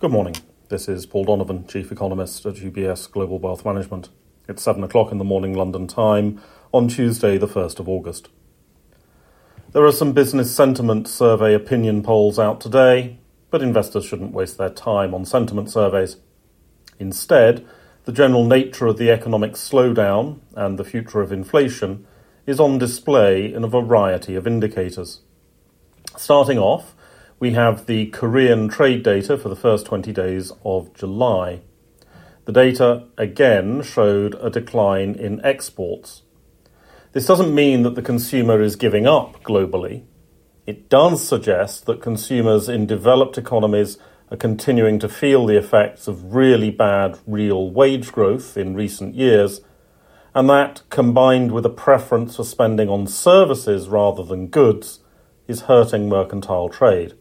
Good morning. This is Paul Donovan, Chief Economist at UBS Global Wealth Management. It's 7 o'clock in the morning London time on Tuesday, the 1st of August. There are some business sentiment survey opinion polls out today, but investors shouldn't waste their time on sentiment surveys. Instead, the general nature of the economic slowdown and the future of inflation is on display in a variety of indicators. Starting off, we have the Korean trade data for the first 20 days of July. The data again showed a decline in exports. This doesn't mean that the consumer is giving up globally. It does suggest that consumers in developed economies are continuing to feel the effects of really bad real wage growth in recent years, and that, combined with a preference for spending on services rather than goods, is hurting mercantile trade.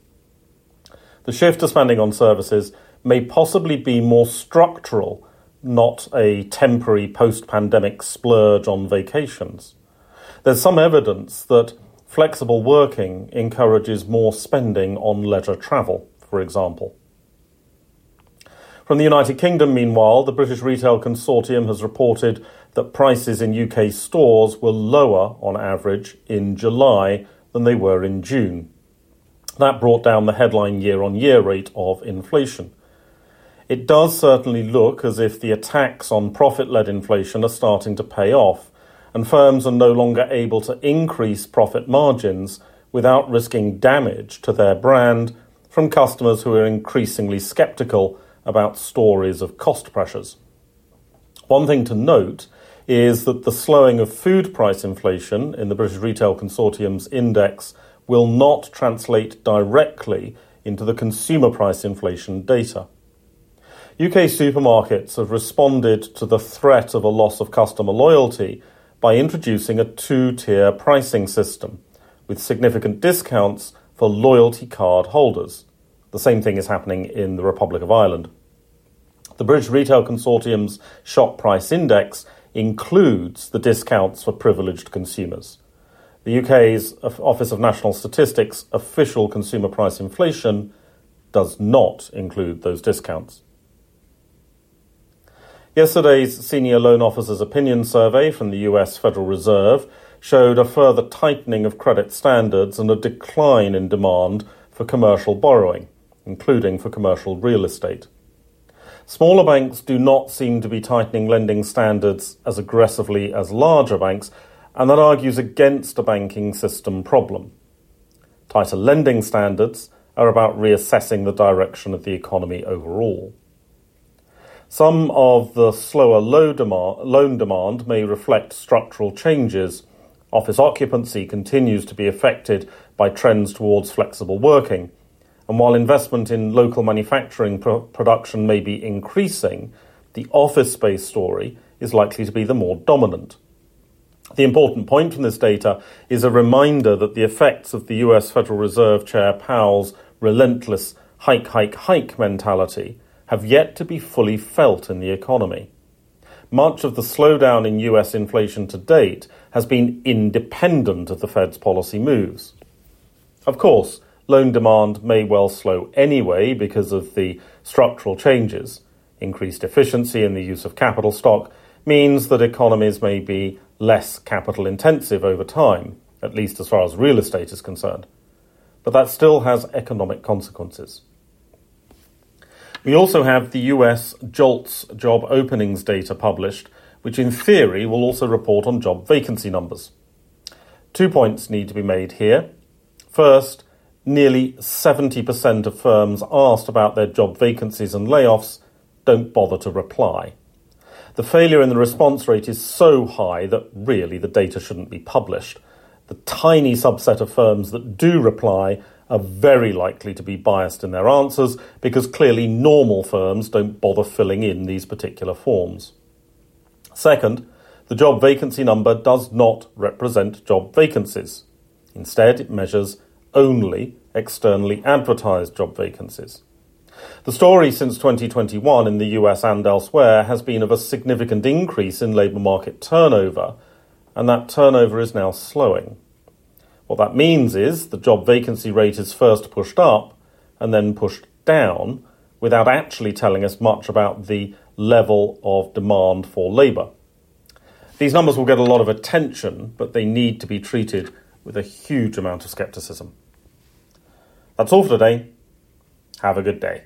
The shift to spending on services may possibly be more structural, not a temporary post pandemic splurge on vacations. There's some evidence that flexible working encourages more spending on leisure travel, for example. From the United Kingdom, meanwhile, the British Retail Consortium has reported that prices in UK stores were lower on average in July than they were in June. That brought down the headline year on year rate of inflation. It does certainly look as if the attacks on profit led inflation are starting to pay off, and firms are no longer able to increase profit margins without risking damage to their brand from customers who are increasingly sceptical about stories of cost pressures. One thing to note is that the slowing of food price inflation in the British Retail Consortium's index will not translate directly into the consumer price inflation data. UK supermarkets have responded to the threat of a loss of customer loyalty by introducing a two tier pricing system with significant discounts for loyalty card holders. The same thing is happening in the Republic of Ireland. The British Retail Consortium's shop price index includes the discounts for privileged consumers. The UK's Office of National Statistics official consumer price inflation does not include those discounts. Yesterday's Senior Loan Officers Opinion Survey from the US Federal Reserve showed a further tightening of credit standards and a decline in demand for commercial borrowing, including for commercial real estate. Smaller banks do not seem to be tightening lending standards as aggressively as larger banks, and that argues against a banking system problem. Tighter lending standards are about reassessing the direction of the economy overall. Some of the slower loan demand may reflect structural changes. Office occupancy continues to be affected by trends towards flexible working. And while investment in local manufacturing pro- production may be increasing, the office space story is likely to be the more dominant. The important point from this data is a reminder that the effects of the US Federal Reserve Chair Powell's relentless hike, hike, hike mentality have yet to be fully felt in the economy. Much of the slowdown in US inflation to date has been independent of the Fed's policy moves. Of course, loan demand may well slow anyway because of the structural changes. Increased efficiency in the use of capital stock means that economies may be less capital intensive over time, at least as far as real estate is concerned. But that still has economic consequences. We also have the US JOLTS job openings data published, which in theory will also report on job vacancy numbers. Two points need to be made here. First, nearly 70% of firms asked about their job vacancies and layoffs don't bother to reply. The failure in the response rate is so high that really the data shouldn't be published. The tiny subset of firms that do reply are very likely to be biased in their answers because clearly normal firms don't bother filling in these particular forms. Second, the job vacancy number does not represent job vacancies. Instead, it measures only externally advertised job vacancies. The story since 2021 in the US and elsewhere has been of a significant increase in labour market turnover, and that turnover is now slowing. What that means is the job vacancy rate is first pushed up and then pushed down without actually telling us much about the level of demand for labour. These numbers will get a lot of attention, but they need to be treated with a huge amount of scepticism. That's all for today. Have a good day.